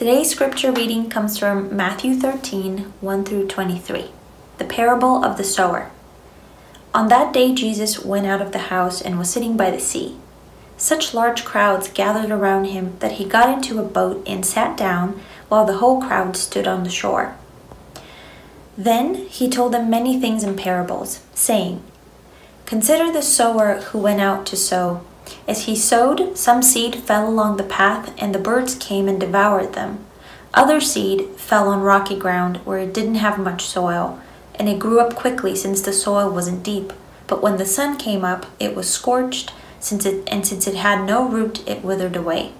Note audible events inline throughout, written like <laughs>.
Today's scripture reading comes from Matthew 13 1 through 23, the parable of the sower. On that day, Jesus went out of the house and was sitting by the sea. Such large crowds gathered around him that he got into a boat and sat down while the whole crowd stood on the shore. Then he told them many things in parables, saying, Consider the sower who went out to sow. As he sowed, some seed fell along the path, and the birds came and devoured them. Other seed fell on rocky ground where it didn't have much soil, and it grew up quickly since the soil wasn't deep. But when the sun came up, it was scorched, since it, and since it had no root, it withered away.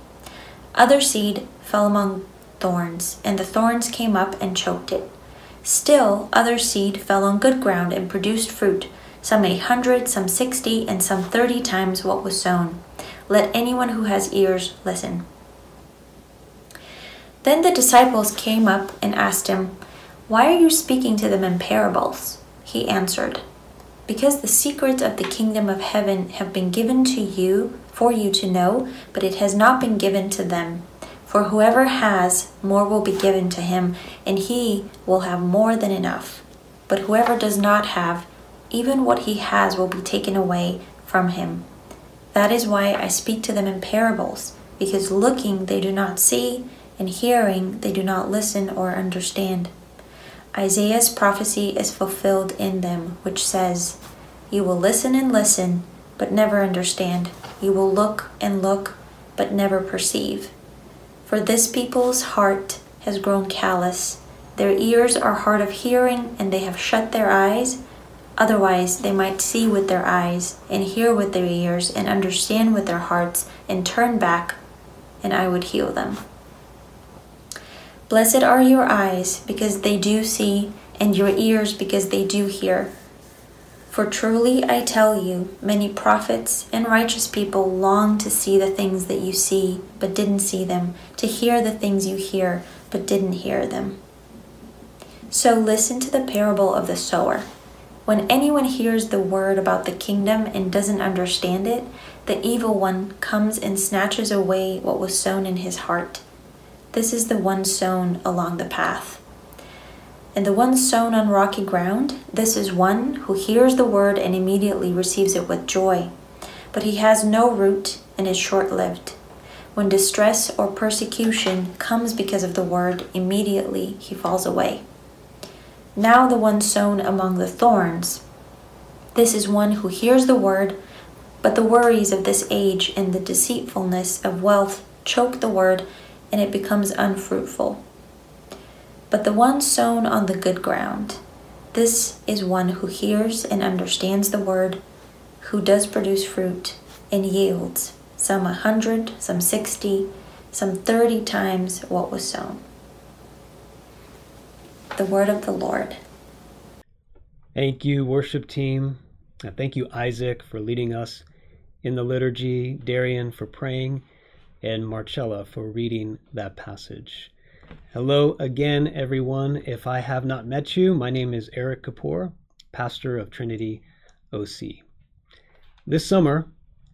Other seed fell among thorns, and the thorns came up and choked it. Still, other seed fell on good ground and produced fruit some a hundred, some sixty, and some thirty times what was sown. Let anyone who has ears listen. Then the disciples came up and asked him, Why are you speaking to them in parables? He answered, Because the secrets of the kingdom of heaven have been given to you for you to know, but it has not been given to them. For whoever has, more will be given to him, and he will have more than enough. But whoever does not have, even what he has will be taken away from him. That is why I speak to them in parables, because looking they do not see, and hearing they do not listen or understand. Isaiah's prophecy is fulfilled in them, which says, You will listen and listen, but never understand. You will look and look, but never perceive. For this people's heart has grown callous. Their ears are hard of hearing, and they have shut their eyes Otherwise, they might see with their eyes, and hear with their ears, and understand with their hearts, and turn back, and I would heal them. Blessed are your eyes, because they do see, and your ears, because they do hear. For truly I tell you, many prophets and righteous people long to see the things that you see, but didn't see them, to hear the things you hear, but didn't hear them. So listen to the parable of the sower. When anyone hears the word about the kingdom and doesn't understand it, the evil one comes and snatches away what was sown in his heart. This is the one sown along the path. And the one sown on rocky ground, this is one who hears the word and immediately receives it with joy. But he has no root and is short lived. When distress or persecution comes because of the word, immediately he falls away. Now the one sown among the thorns. This is one who hears the word, but the worries of this age and the deceitfulness of wealth choke the word, and it becomes unfruitful. But the one sown on the good ground, this is one who hears and understands the word, who does produce fruit and yields, some a hundred, some sixty, some thirty times what was sown the word of the Lord. Thank you, worship team. And Thank you, Isaac, for leading us in the liturgy, Darian for praying, and Marcella for reading that passage. Hello again, everyone. If I have not met you, my name is Eric Kapoor, pastor of Trinity OC. This summer,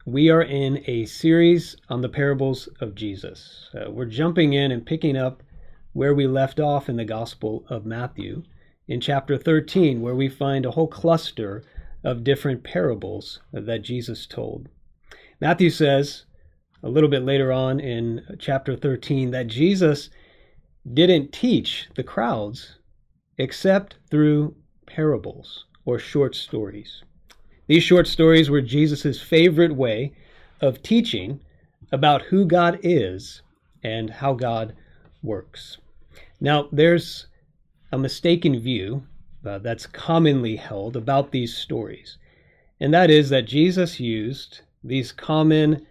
we are in a series on the parables of Jesus. Uh, we're jumping in and picking up where we left off in the Gospel of Matthew, in chapter 13, where we find a whole cluster of different parables that Jesus told. Matthew says a little bit later on in chapter 13 that Jesus didn't teach the crowds except through parables or short stories. These short stories were Jesus' favorite way of teaching about who God is and how God works. Now, there's a mistaken view uh, that's commonly held about these stories, and that is that Jesus used these common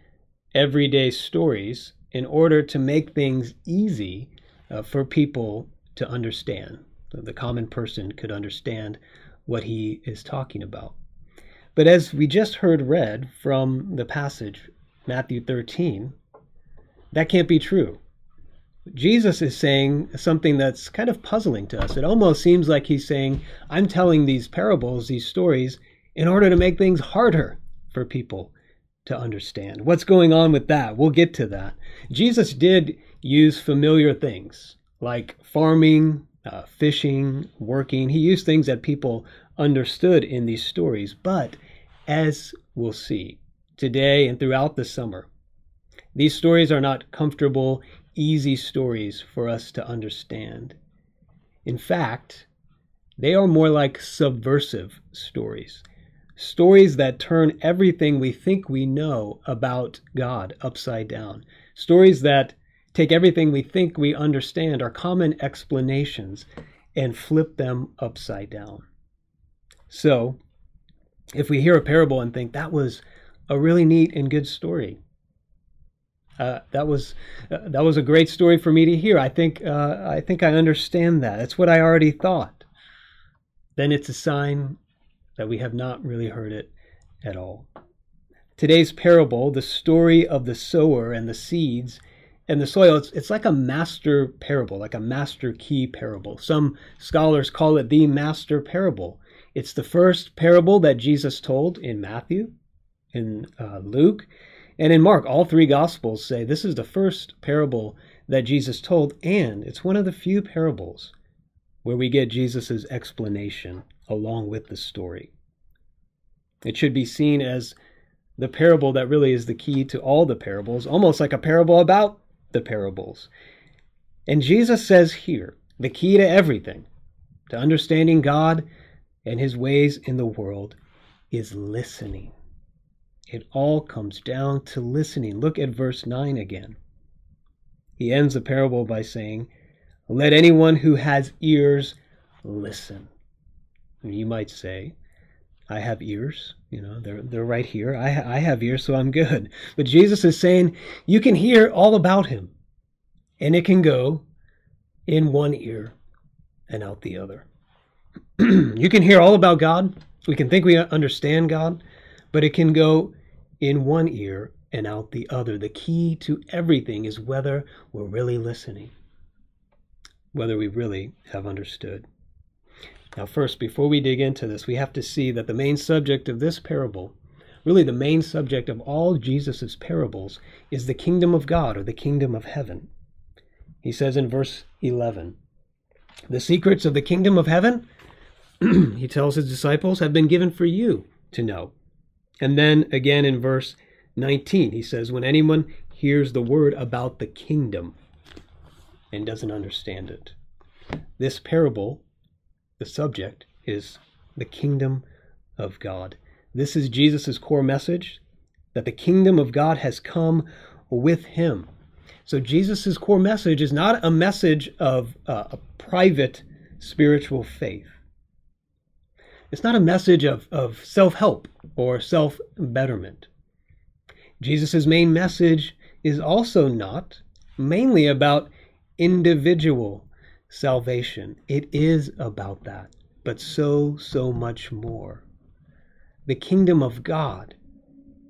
everyday stories in order to make things easy uh, for people to understand. The common person could understand what he is talking about. But as we just heard read from the passage, Matthew 13, that can't be true. Jesus is saying something that's kind of puzzling to us. It almost seems like he's saying, I'm telling these parables, these stories, in order to make things harder for people to understand. What's going on with that? We'll get to that. Jesus did use familiar things like farming, uh, fishing, working. He used things that people understood in these stories. But as we'll see today and throughout the summer, these stories are not comfortable, easy stories for us to understand. In fact, they are more like subversive stories. Stories that turn everything we think we know about God upside down. Stories that take everything we think we understand, our common explanations, and flip them upside down. So, if we hear a parable and think that was a really neat and good story, uh, that was uh, that was a great story for me to hear. I think uh, I think I understand that. It's what I already thought. Then it's a sign that we have not really heard it at all. Today's parable, the story of the sower and the seeds and the soil, it's, it's like a master parable, like a master key parable. Some scholars call it the master parable. It's the first parable that Jesus told in Matthew, in uh, Luke, and in Mark. All three Gospels say this is the first parable that Jesus told, and it's one of the few parables where we get Jesus' explanation along with the story. It should be seen as the parable that really is the key to all the parables, almost like a parable about the parables. And Jesus says here the key to everything, to understanding God and his ways in the world, is listening. It all comes down to listening. Look at verse 9 again. He ends the parable by saying, let anyone who has ears listen. And you might say, I have ears, you know, they're, they're right here. I, I have ears, so I'm good. But Jesus is saying you can hear all about him, and it can go in one ear and out the other. <clears throat> you can hear all about God. We can think we understand God, but it can go in one ear and out the other. The key to everything is whether we're really listening whether we really have understood. Now, first, before we dig into this, we have to see that the main subject of this parable, really the main subject of all Jesus' parables, is the kingdom of God or the kingdom of heaven. He says in verse 11, The secrets of the kingdom of heaven, <clears throat> he tells his disciples, have been given for you to know. And then again in verse 19, he says, When anyone hears the word about the kingdom, and doesn't understand it. This parable, the subject, is the kingdom of God. This is Jesus' core message that the kingdom of God has come with him. So Jesus' core message is not a message of uh, a private spiritual faith. It's not a message of, of self help or self betterment. Jesus' main message is also not mainly about individual salvation. It is about that, but so, so much more. The kingdom of God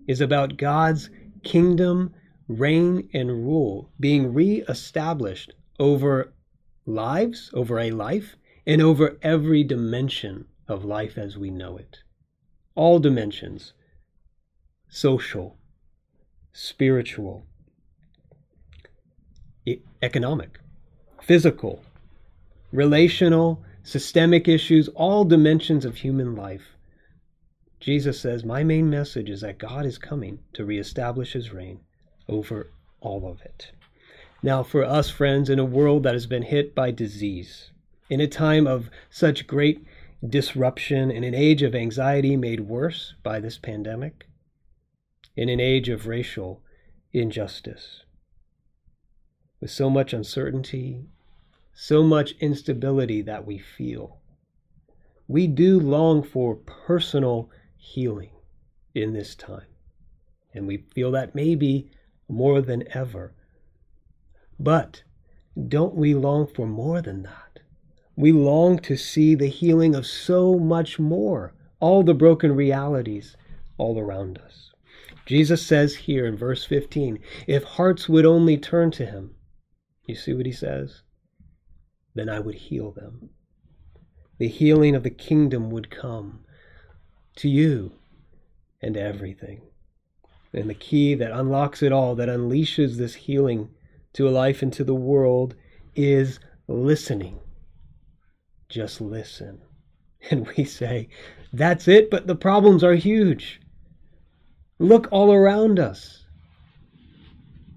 is about God's kingdom, reign, and rule being re-established over lives, over a life, and over every dimension of life as we know it. All dimensions social, spiritual, economic, physical, relational, systemic issues, all dimensions of human life. Jesus says, My main message is that God is coming to reestablish his reign over all of it. Now, for us, friends, in a world that has been hit by disease, in a time of such great disruption, in an age of anxiety made worse by this pandemic, in an age of racial injustice, with so much uncertainty, so much instability that we feel. We do long for personal healing in this time. And we feel that maybe more than ever. But don't we long for more than that? We long to see the healing of so much more, all the broken realities all around us. Jesus says here in verse 15 if hearts would only turn to him, you see what he says? Then I would heal them. The healing of the kingdom would come to you and everything. And the key that unlocks it all, that unleashes this healing to a life and to the world is listening. Just listen. <laughs> And we say, that's it, but the problems are huge. Look all around us.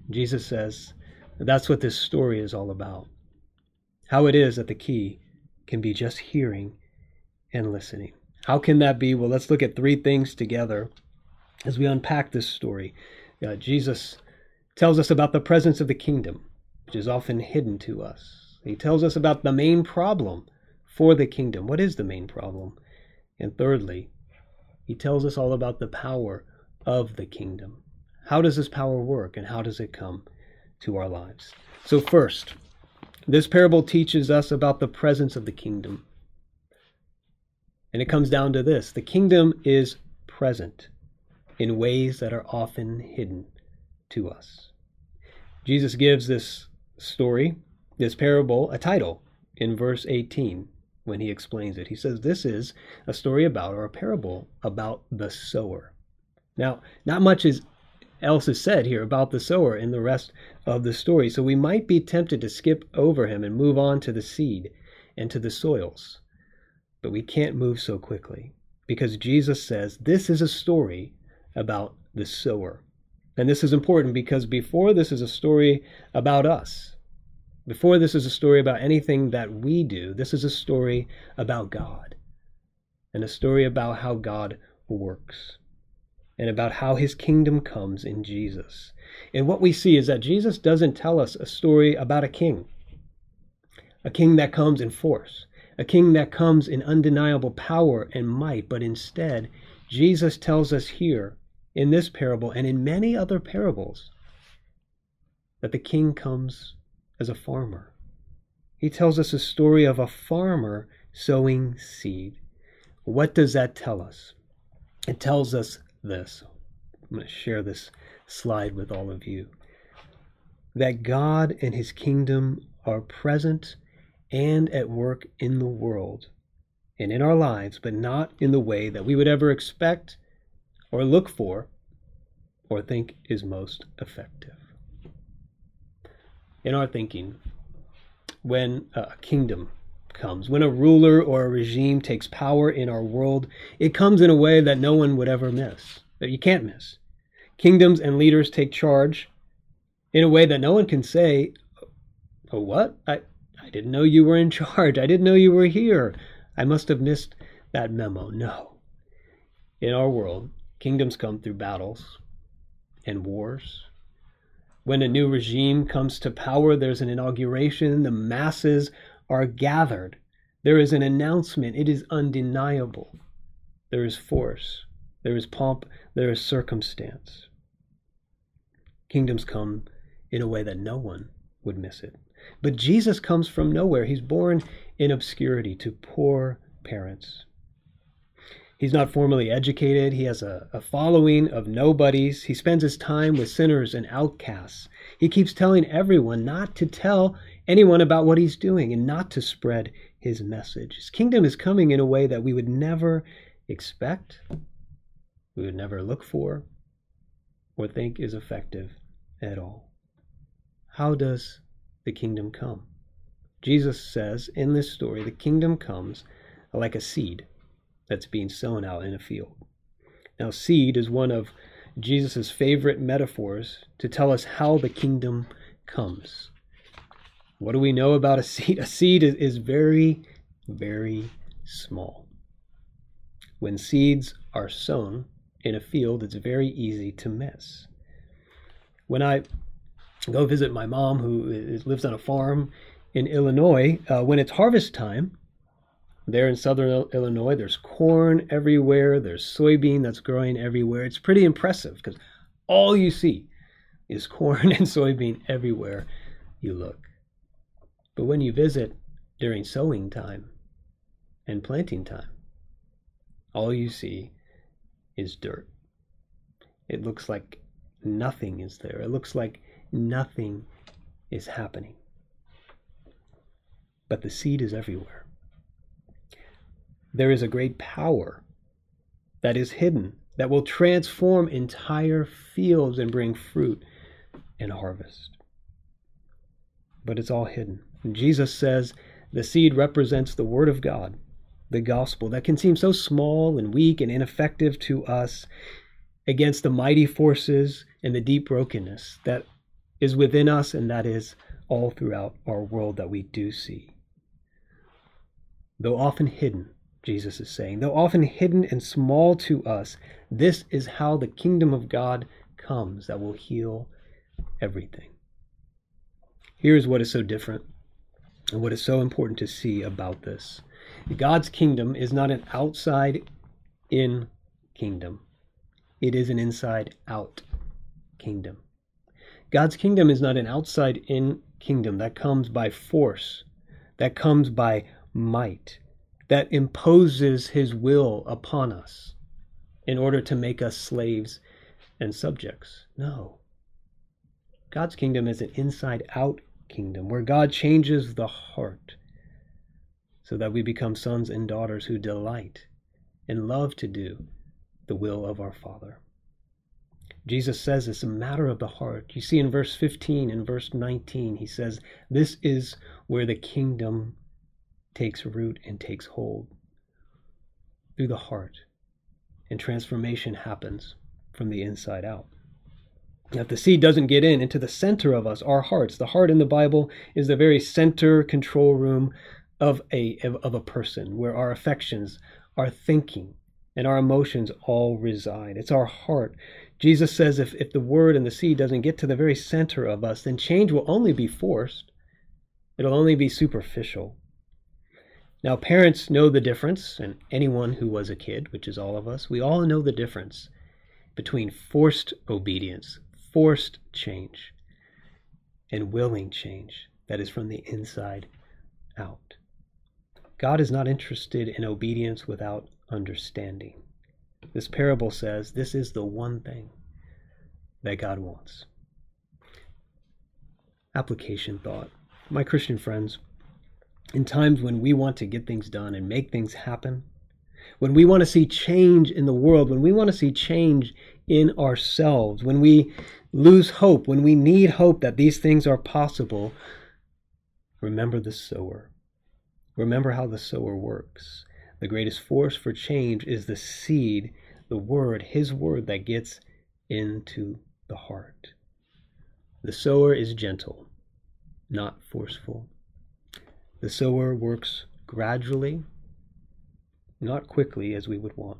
Jesus says that's what this story is all about. How it is that the key can be just hearing and listening. How can that be? Well, let's look at three things together as we unpack this story. Uh, Jesus tells us about the presence of the kingdom, which is often hidden to us. He tells us about the main problem for the kingdom. What is the main problem? And thirdly, he tells us all about the power of the kingdom. How does this power work and how does it come to our lives? So, first, this parable teaches us about the presence of the kingdom. And it comes down to this the kingdom is present in ways that are often hidden to us. Jesus gives this story, this parable, a title in verse 18 when he explains it. He says, This is a story about, or a parable about the sower. Now, not much is, else is said here about the sower in the rest of the story, so we might be tempted to skip over him and move on to the seed and to the soils. But we can't move so quickly because Jesus says this is a story about the sower. And this is important because before this is a story about us, before this is a story about anything that we do, this is a story about God and a story about how God works and about how his kingdom comes in Jesus. And what we see is that Jesus doesn't tell us a story about a king, a king that comes in force, a king that comes in undeniable power and might, but instead, Jesus tells us here in this parable and in many other parables that the king comes as a farmer. He tells us a story of a farmer sowing seed. What does that tell us? It tells us this. I'm going to share this slide with all of you. That God and his kingdom are present and at work in the world and in our lives, but not in the way that we would ever expect or look for or think is most effective in our thinking when a kingdom comes, when a ruler or a regime takes power in our world, it comes in a way that no one would ever miss, that you can't miss. Kingdoms and leaders take charge in a way that no one can say, Oh, what? I, I didn't know you were in charge. I didn't know you were here. I must have missed that memo. No. In our world, kingdoms come through battles and wars when a new regime comes to power, there's an inauguration, the masses are gathered. There is an announcement, it is undeniable. There is force, there is pomp, there is circumstance. Kingdoms come in a way that no one would miss it. But Jesus comes from nowhere. He's born in obscurity to poor parents. He's not formally educated. He has a, a, following of nobodies. He spends his time with sinners and outcasts. He keeps telling everyone not to tell anyone about what he's doing and not to spread his message. His kingdom is coming in a way that we would never expect, we would never look for, or think is effective at all. How does the kingdom come? Jesus says in this story, the kingdom comes like a seed that's being sown out in a field. Now, seed is one of Jesus' favorite metaphors to tell us how the kingdom comes. What do we know about a seed? A seed is, very, very small. When seeds are sown in a field, it's very easy to miss. When I go visit my mom, who lives on a farm in Illinois, uh, when it's harvest time, there in southern Illinois, there's corn everywhere, there's soybean that's growing everywhere. It's pretty impressive because all you see is corn <laughs> and soybean everywhere you look. But when you visit during sowing time and planting time, all you see is dirt. It looks like nothing is there. It looks like nothing is happening. But the seed is everywhere there is a great power that is hidden that will transform entire fields and bring fruit and harvest. but it's all hidden. And Jesus says the seed represents the Word of God, the gospel that can seem so small and weak and ineffective to us against the mighty forces and the deep brokenness that is within us and that is all throughout our world that we do see. Though often hidden, Jesus is saying, though often hidden and small to us, this is how the kingdom of God comes that will heal everything. Here's what is so different and what is so important to see about this God's kingdom is not an outside in kingdom, it is an inside out kingdom. God's kingdom is not an outside in kingdom that comes by force, that comes by might, that imposes his will upon us in order to make us slaves and subjects. No. God's kingdom is an inside out kingdom where God changes the heart so that we become sons and daughters who delight and love to do the will of our Father. Jesus says it's a matter of the heart. You see in verse 15 and verse 19, he says, This is where the kingdom takes root and takes hold through the heart, and transformation happens from the inside out. Now, if the seed doesn't get in into the center of us, our hearts, the heart in the Bible is the very center control room of a of a person where our affections, our thinking, and our emotions all reside. It's our heart. Jesus says if, if the word and the seed doesn't get to the very center of us, then change will only be forced. It'll only be superficial. Now, parents know the difference, and anyone who was a kid, which is all of us, we all know the difference between forced obedience, forced change, and willing change that is from the inside out. God is not interested in obedience without understanding. This parable says this is the one thing that God wants. Application thought. My Christian friends, in times when we want to get things done and make things happen, when we want to see change in the world, when we want to see change in ourselves, when we lose hope, when we need hope that these things are possible, remember the sower. Remember how the sower works. The greatest force for change is the seed, the word, his word that gets into the heart. The sower is gentle, not forceful. The sower works gradually, not quickly as we would want,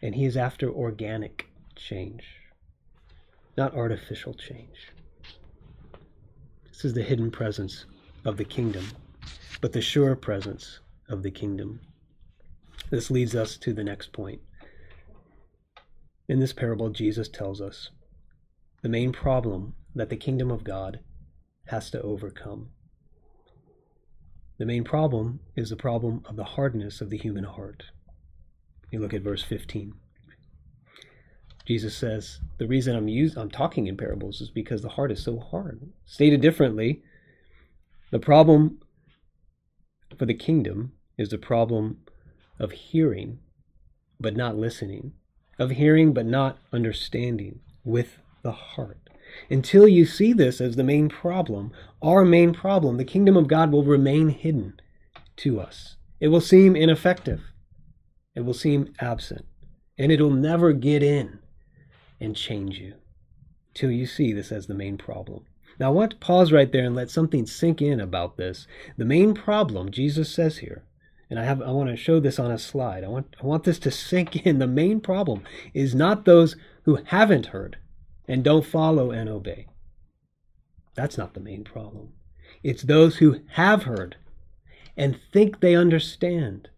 and he is after organic change, not artificial change. This is the hidden presence of the kingdom, but the sure presence of the kingdom. This leads us to the next point. In this parable, Jesus tells us the main problem that the kingdom of God has to overcome the main problem is the problem of the hardness of the human heart. You look at verse 15. Jesus says, The reason I'm used, I'm talking in parables is because the heart is so hard. Stated differently, the problem for the kingdom is the problem of hearing but not listening, of hearing but not understanding with the heart. Until you see this as the main problem, our main problem, the kingdom of God will remain hidden to us. It will seem ineffective. It will seem absent. And it'll never get in and change you till you see this as the main problem. Now, I want to pause right there and let something sink in about this. The main problem, Jesus says here, and I have I want to show this on a slide. I want I want this to <laughs> sink in. The main problem is not those who haven't heard and don't follow and obey. That's not the main problem. It's those who have heard and think they understand,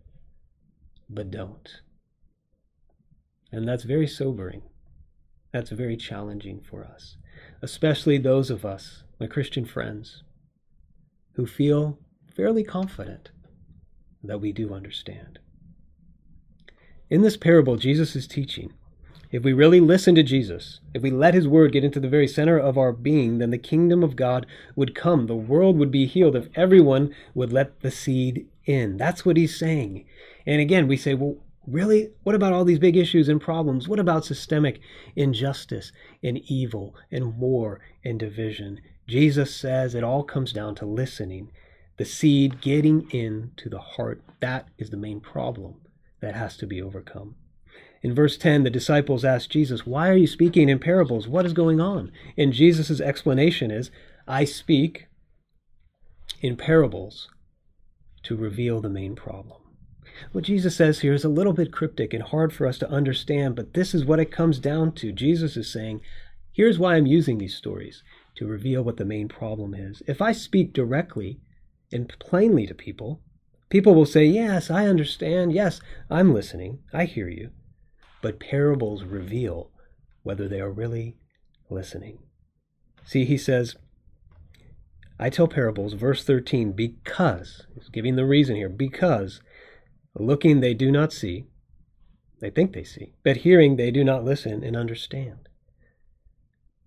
but don't. And that's very sobering. That's very challenging for us, especially those of us, my Christian friends, who feel fairly confident that we do understand. In this parable, Jesus is teaching if we really listen to Jesus, if we let his word get into the very center of our being, then the kingdom of God would come. The world would be healed if everyone would let the seed in. That's what he's saying. And again, we say, well, really? What about all these big issues and problems? What about systemic injustice and evil and war and division Jesus says it all comes down to listening, the seed getting into the heart. That is the main problem that has to be overcome. In verse 10, the disciples ask Jesus, Why are you speaking in parables? What is going on? And Jesus' explanation is, I speak in parables to reveal the main problem. What Jesus says here is a little bit cryptic and hard for us to understand, but this is what it comes down to. Jesus is saying, Here's why I'm using these stories to reveal what the main problem is. If I speak directly and plainly to people, people will say, Yes, I understand. Yes, I'm listening. I hear you. But parables reveal whether they are really listening. See, he says, I tell parables, verse 13, because, he's giving the reason here, because looking they do not see, they think they see, but hearing they do not listen and understand.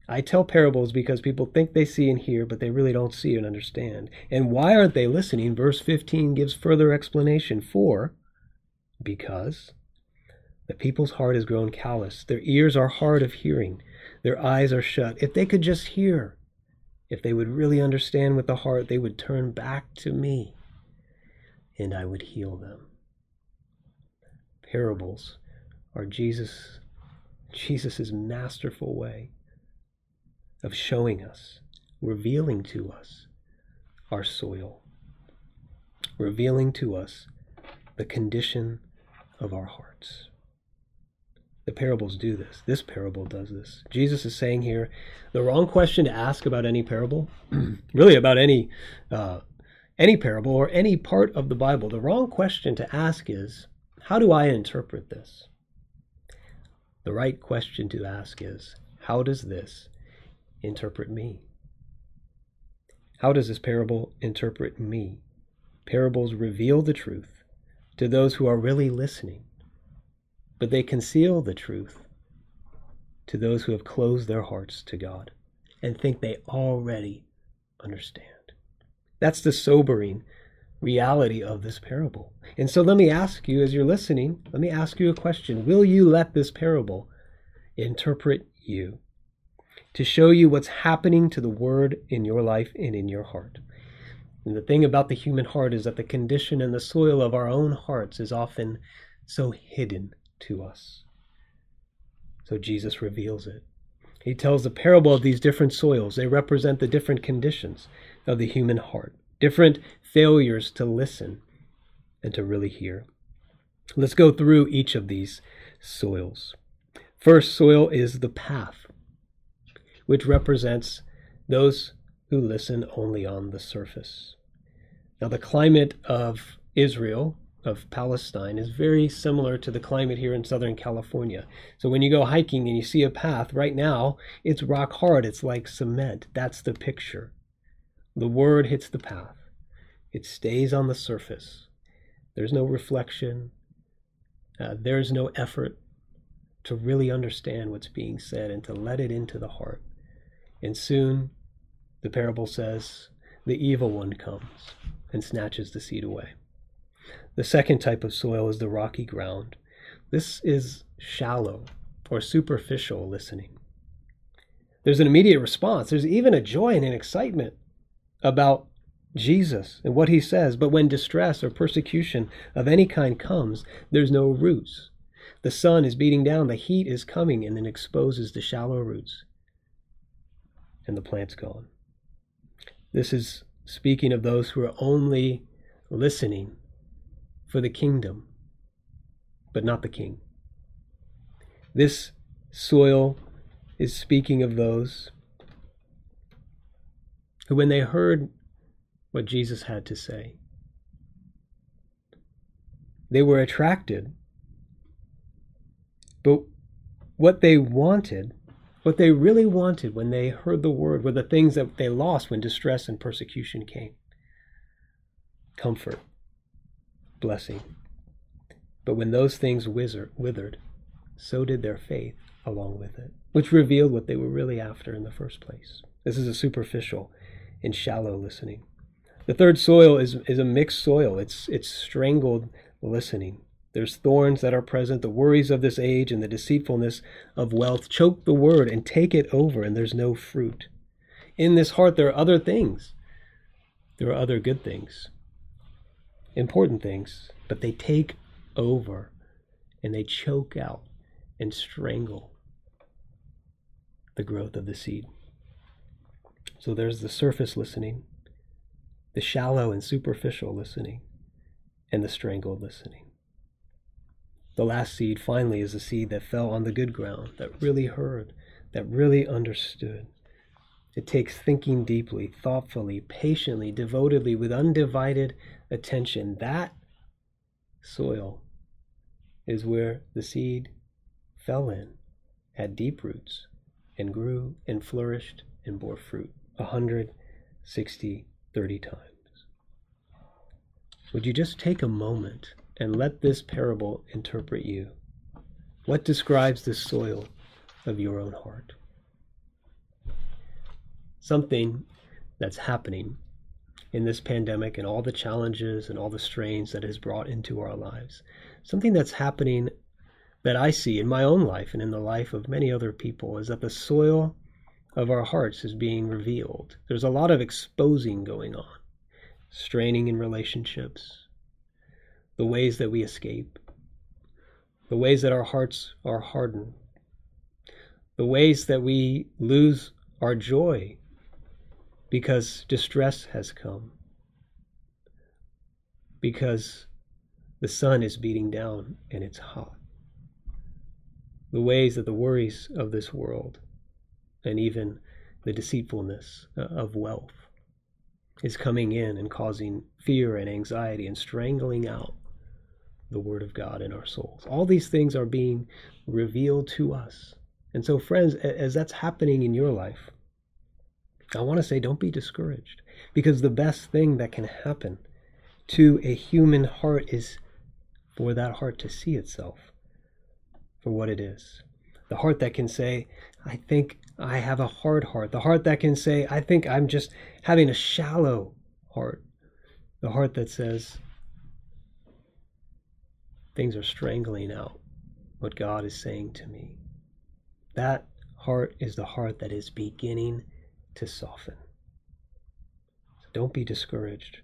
I tell parables because people think they see and hear, but they really don't see and understand. And why aren't they listening? Verse 15 gives further explanation for because the people's heart has grown callous. Their ears are hard of hearing. Their eyes are shut. If they could just hear, if they would really understand with the heart, they would turn back to me and I would heal them. Parables are Jesus Jesus' masterful way of showing us, revealing to us our soil, revealing to us the condition of our hearts. The parables do this. This parable does this. Jesus is saying here the wrong question to ask about any parable, <clears throat> really about any uh, any parable or any part of the Bible. The wrong question to ask is, how do I interpret this? The right question to ask is, how does this interpret me? How does this parable interpret me? Parables reveal the truth to those who are really listening, but they conceal the truth to those who have closed their hearts to God and think they already understand. That's the sobering reality of this parable. And so let me ask you, as you're listening, let me ask you a question. Will you let this parable interpret you? to show you what's happening to the word in your life and in your heart. And the thing about the human heart is that the condition and the soil of our own hearts is often so hidden to us. So Jesus reveals it. He tells the parable of these different soils. They represent the different conditions of the human heart, different failures to listen and to really hear. Let's go through each of these soils. First soil is the path which represents those who listen only on the surface. Now, the climate of Israel, of Palestine, is very similar to the climate here in Southern California. So, when you go hiking and you see a path, right now it's rock hard, it's like cement. That's the picture. The word hits the path, it stays on the surface. There's no reflection, uh, there's no effort to really understand what's being said and to let it into the heart. And soon, the parable says, the evil one comes and snatches the seed away. The second type of soil is the rocky ground. This is shallow or superficial listening. There's an immediate response. There's even a joy and an excitement about Jesus and what he says. But when distress or persecution of any kind comes, there's no roots. The sun is beating down, the heat is coming, and it exposes the shallow roots and the plant's gone. This is speaking of those who are only listening for the kingdom, but not the king. This soil is speaking of those who, when they heard what Jesus had to say, they were attracted, but what they wanted what they really wanted when they heard the word were the things that they lost when distress and persecution came. Comfort, blessing. But when those things withered, so did their faith along with it, which revealed what they were really after in the first place. This is a superficial and shallow listening. The third soil is, is a mixed soil. It's, it's strangled listening. There's thorns that are present. The worries of this age and the deceitfulness of wealth choke the word and take it over, and there's no fruit. in this heart, there are other things. There are other good things, important things, but they take over and they choke out and strangle the growth of the seed. So there's the surface listening, the shallow and superficial listening, and the strangled listening. The last seed, finally, is the seed that fell on the good ground, that really heard, that really understood. It takes thinking deeply, thoughtfully, patiently, devotedly, with undivided attention. That soil is where the seed fell in, had deep roots, and grew and flourished and bore fruit a hundred, sixty, thirty times. Would you just take a moment and let this parable interpret you? What describes the soil of your own heart? Something that's happening in this pandemic and all the challenges and all the strains that has brought into our lives. Something that's happening that I see in my own life and in the life of many other people is that the soil of our hearts is being revealed. There's a lot of exposing going on, straining in relationships, the ways that we escape, the ways that our hearts are hardened, the ways that we lose our joy because distress has come, because the sun is beating down and it's hot, the ways that the worries of this world and even the deceitfulness uh, of wealth is coming in and causing fear and anxiety and strangling out the Word of God in our souls. All these things are being revealed to us. And so, friends, as that's happening in your life, I want to say don't be discouraged because the best thing that can happen to a human heart is for that heart to see itself for what it is. The heart that can say, I think I have a hard heart. The heart that can say, I think I'm just having a shallow heart. The heart that says, things are strangling out what God is saying to me. That heart is the heart that is beginning to soften. So don't be discouraged.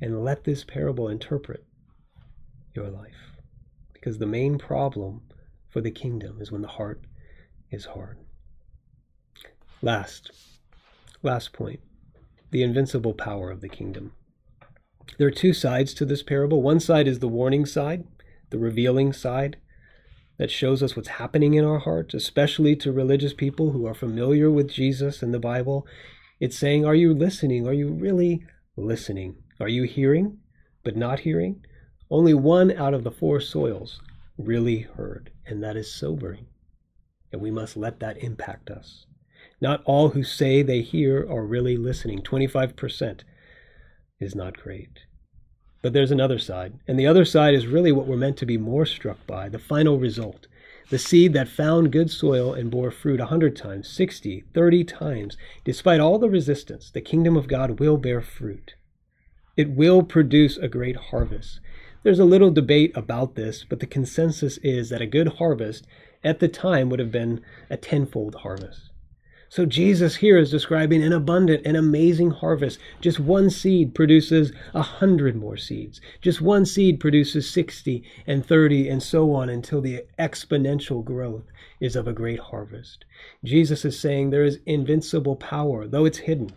And let this parable interpret your life. Because the main problem for the kingdom is when the heart is hard. Last, last point the invincible power of the kingdom. There are two sides to this parable. One side is the warning side, the revealing side that shows us what's happening in our hearts, especially to religious people who are familiar with Jesus and the Bible. It's saying, Are you listening? Are you really listening? Are you hearing, but not hearing? Only one out of the four soils really heard, and that is sobering. And we must let that impact us. Not all who say they hear are really listening. 25% is not great. But there's another side. And the other side is really what we're meant to be more struck by the final result. The seed that found good soil and bore fruit a hundred times, sixty, thirty times. Despite all the resistance, the kingdom of God will bear fruit. It will produce a great harvest. There's a little debate about this, but the consensus is that a good harvest at the time would have been a tenfold harvest. So Jesus here is describing an abundant and amazing harvest. Just one seed produces a hundred more seeds. Just one seed produces 60 and 30 and so on until the exponential growth is of a great harvest. Jesus is saying there is invincible power, though it's hidden.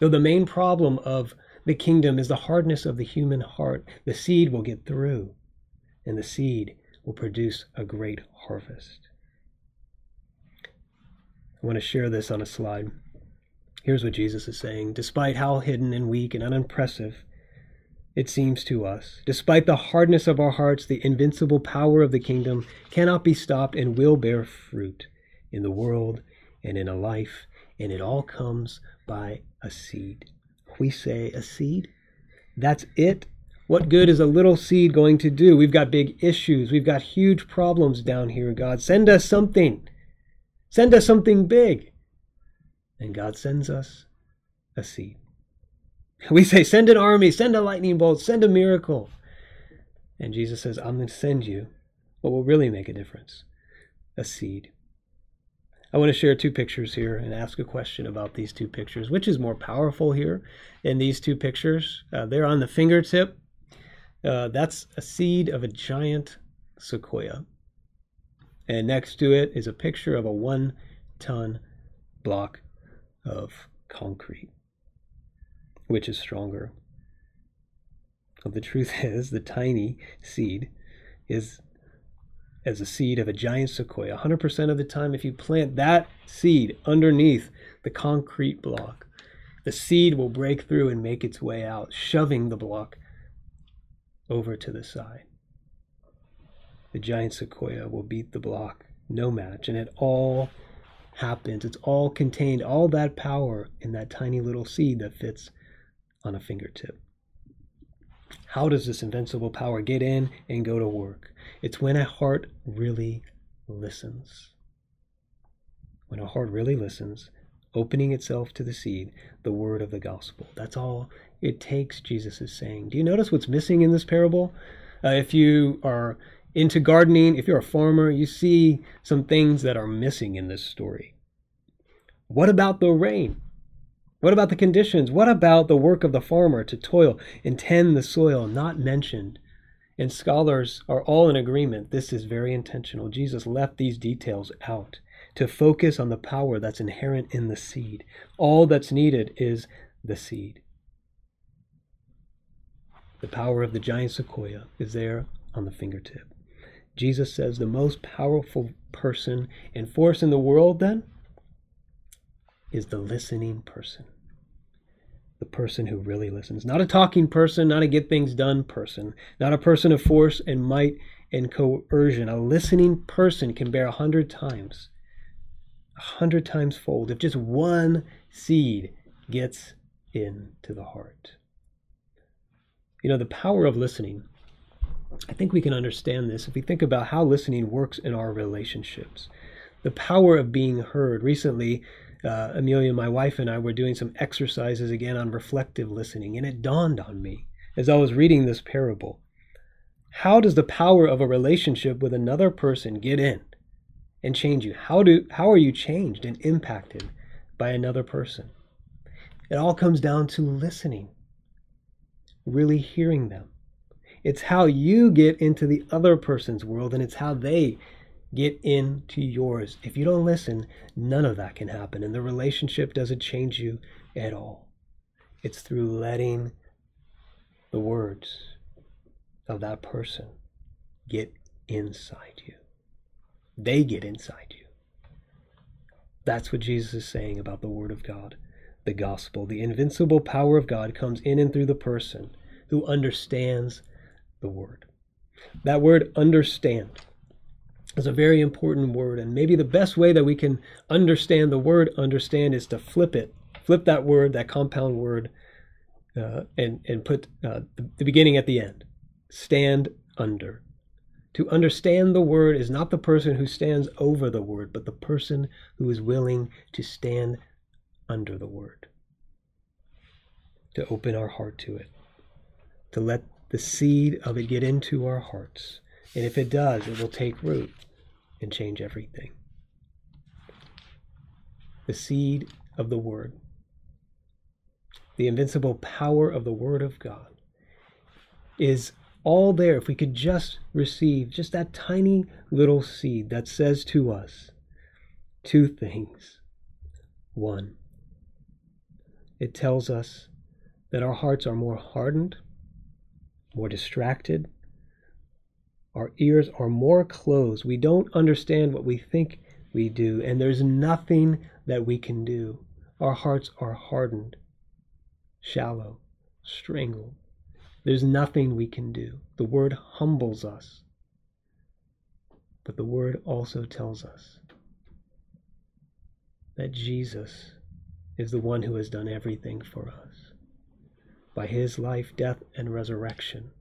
Though the main problem of the kingdom is the hardness of the human heart, the seed will get through and the seed will produce a great harvest. I want to share this on a slide. Here's what Jesus is saying Despite how hidden and weak and unimpressive it seems to us, despite the hardness of our hearts, the invincible power of the kingdom cannot be stopped and will bear fruit in the world and in a life, and it all comes by a seed. We say a seed? That's it? What good is a little seed going to do? We've got big issues. We've got huge problems down here, God. Send us something. Send us something big. And God sends us a seed. <laughs> We say, send an army, send a lightning bolt, send a miracle. And Jesus says, I'm going to send you what will really make a difference a seed. I want to share two pictures here and ask a question about these two pictures. Which is more powerful here in these two pictures? Uh, they're on the fingertip. Uh, that's a seed of a giant sequoia. And next to it is a picture of a one ton block of concrete. Which is stronger? Well, the truth <laughs> is, the tiny seed is as a seed of a giant sequoia. 100% of the time, if you plant that seed underneath the concrete block, the seed will break through and make its way out, shoving the block over to the side. The giant sequoia will beat the block, no match, and it all happens. It's all contained, all that power in that tiny little seed that fits on a fingertip. How does this invincible power get in and go to work? It's when a heart really listens. When a heart really listens, opening itself to the seed, the word of the gospel. That's all it takes, Jesus is saying. Do you notice what's missing in this parable? Uh, if you are into gardening, if you're a farmer, you see some things that are missing in this story. What about the rain? What about the conditions? What about the work of the farmer to toil and tend the soil? Not mentioned. And scholars are all in agreement. This is very intentional. Jesus left these details out to focus on the power that's inherent in the seed. All that's needed is the seed. The power of the giant sequoia is there on the fingertip. Jesus says the most powerful person and force in the world then is the listening person. The person who really listens. Not a talking person, not a get things done person, not a person of force and might and coercion. A listening person can bear a hundred times, a hundred times fold if just one seed gets into the heart. You know, the power of listening, I think we can understand this if we think about how listening works in our relationships. The power of being heard. Recently, uh, Amelia, my wife, and I were doing some exercises again on reflective listening, and it dawned on me as I was reading this parable. How does the power of a relationship with another person get in and change you? How do how are you changed and impacted by another person? It all comes down to listening, really hearing them. It's how you get into the other person's world, and it's how they get into yours. If you don't listen, none of that can happen. And the relationship doesn't change you at all. It's through letting the words of that person get inside you. They get inside you. That's what Jesus is saying about the Word of God, the gospel. The invincible power of God comes in and through the person who understands the Word. That word understand is a very important word. And maybe the best way that we can understand the word understand is to flip it, flip that word, that compound word, uh, and, and put uh, the, the beginning at the end. Stand under. To understand the word is not the person who stands over the word, but the person who is willing to stand under the word. To open our heart to it. To let the seed of it get into our hearts and if it does, it will take root and change everything. The seed of the Word, the invincible power of the Word of God, is all there if we could just receive just that tiny little seed that says to us two things. One, it tells us that our hearts are more hardened, more distracted, our ears are more closed. We don't understand what we think we do, and there's nothing that we can do. Our hearts are hardened, shallow, strangled. There's nothing we can do. The word humbles us, but the word also tells us that Jesus is the one who has done everything for us. By his life, death, and resurrection,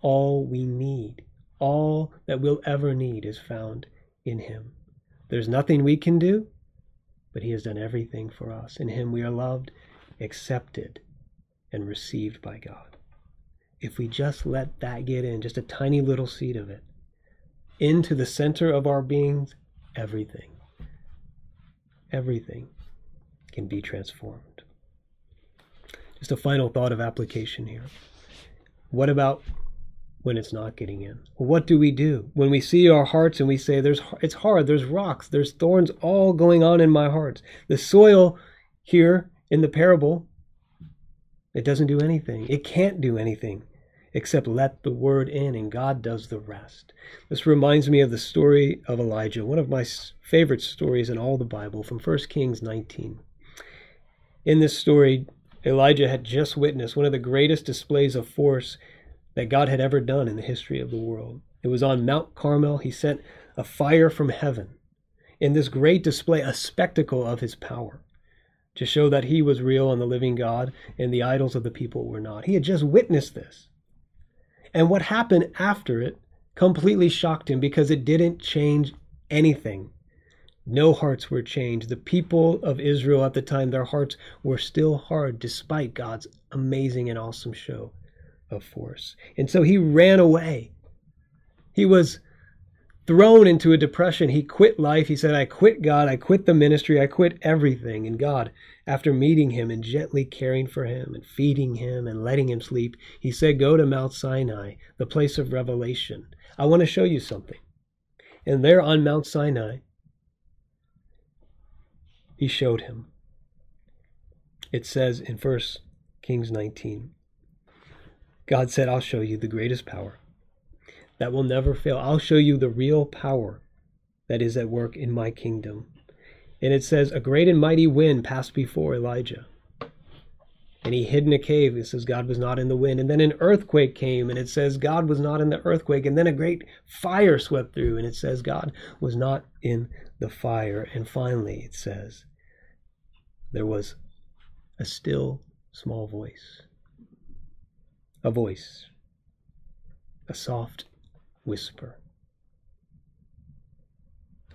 all we need all that we'll ever need is found in Him. There's nothing we can do, but He has done everything for us. In Him we are loved, accepted, and received by God. If we just let that get in, just a tiny little seed of it, into the center of our beings, everything everything can be transformed. Just a final thought of application here. What about when it's not getting in? What do we do when we see our hearts and we say, "There's it's hard. There's rocks. There's thorns all going on in my heart." The soil here in the parable, it doesn't do anything. It can't do anything except let the word in, and God does the rest. This reminds me of the story of Elijah, one of my favorite stories in all the Bible from 1 Kings 19. In this story, Elijah had just witnessed one of the greatest displays of force that God had ever done in the history of the world. It was on Mount Carmel. He sent a fire from heaven in this great display, a spectacle of his power to show that he was real and the living God and the idols of the people were not. He had just witnessed this. And what happened after it completely shocked him because it didn't change anything. No hearts were changed. The people of Israel at the time, their hearts were still hard despite God's amazing and awesome show of force. And so he ran away. He was thrown into a depression. He quit life. He said, I quit God. I quit the ministry. I quit everything. And God, after meeting him and gently caring for him and feeding him and letting him sleep, he said, Go to Mount Sinai, the place of revelation. I want to show you something. And there on Mount Sinai, he showed him. It says in 1 Kings 19 God said, I'll show you the greatest power that will never fail. I'll show you the real power that is at work in my kingdom. And it says, A great and mighty wind passed before Elijah. And he hid in a cave. It says God was not in the wind. And then an earthquake came, and it says God was not in the earthquake. And then a great fire swept through, and it says God was not in the fire. And finally, it says there was a still small voice. A voice. A soft whisper.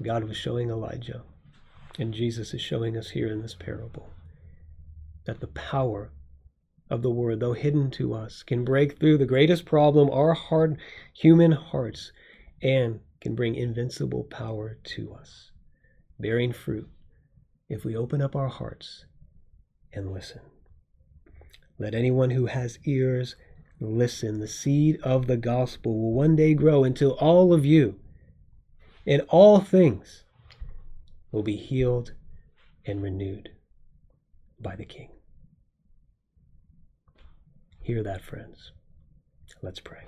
God was showing Elijah, and Jesus is showing us here in this parable, that the power of the Word, though hidden to us, can break through the greatest problem, our hard human hearts, and can bring invincible power to us, bearing fruit if we open up our hearts and listen. Let anyone who has ears Listen, the seed of the gospel will one day grow until all of you in all things will be healed and renewed by the King. Hear that, friends. Let's pray.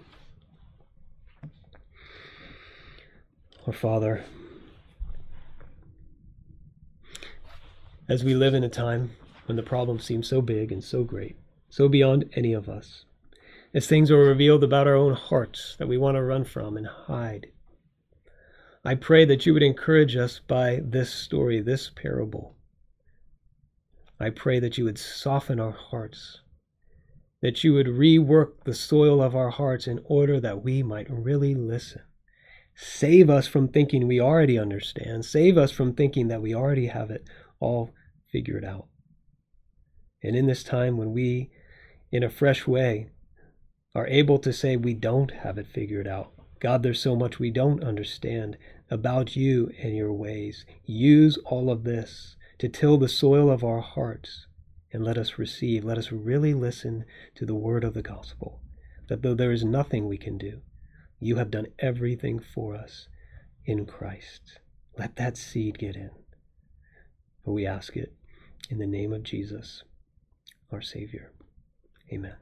Our Father, as we live in a time when the problem seems so big and so great, so beyond any of us, as things are revealed about our own hearts that we want to run from and hide. I pray that you would encourage us by this story, this parable. I pray that you would soften our hearts, that you would rework the soil of our hearts in order that we might really listen. Save us from thinking we already understand. Save us from thinking that we already have it all figured out. And in this time when we, in a fresh way, are able to say we don't have it figured out. God, there's so much we don't understand about you and your ways. Use all of this to till the soil of our hearts and let us receive. Let us really listen to the word of the gospel. That though there is nothing we can do, you have done everything for us in Christ. Let that seed get in. For we ask it in the name of Jesus, our Savior. Amen.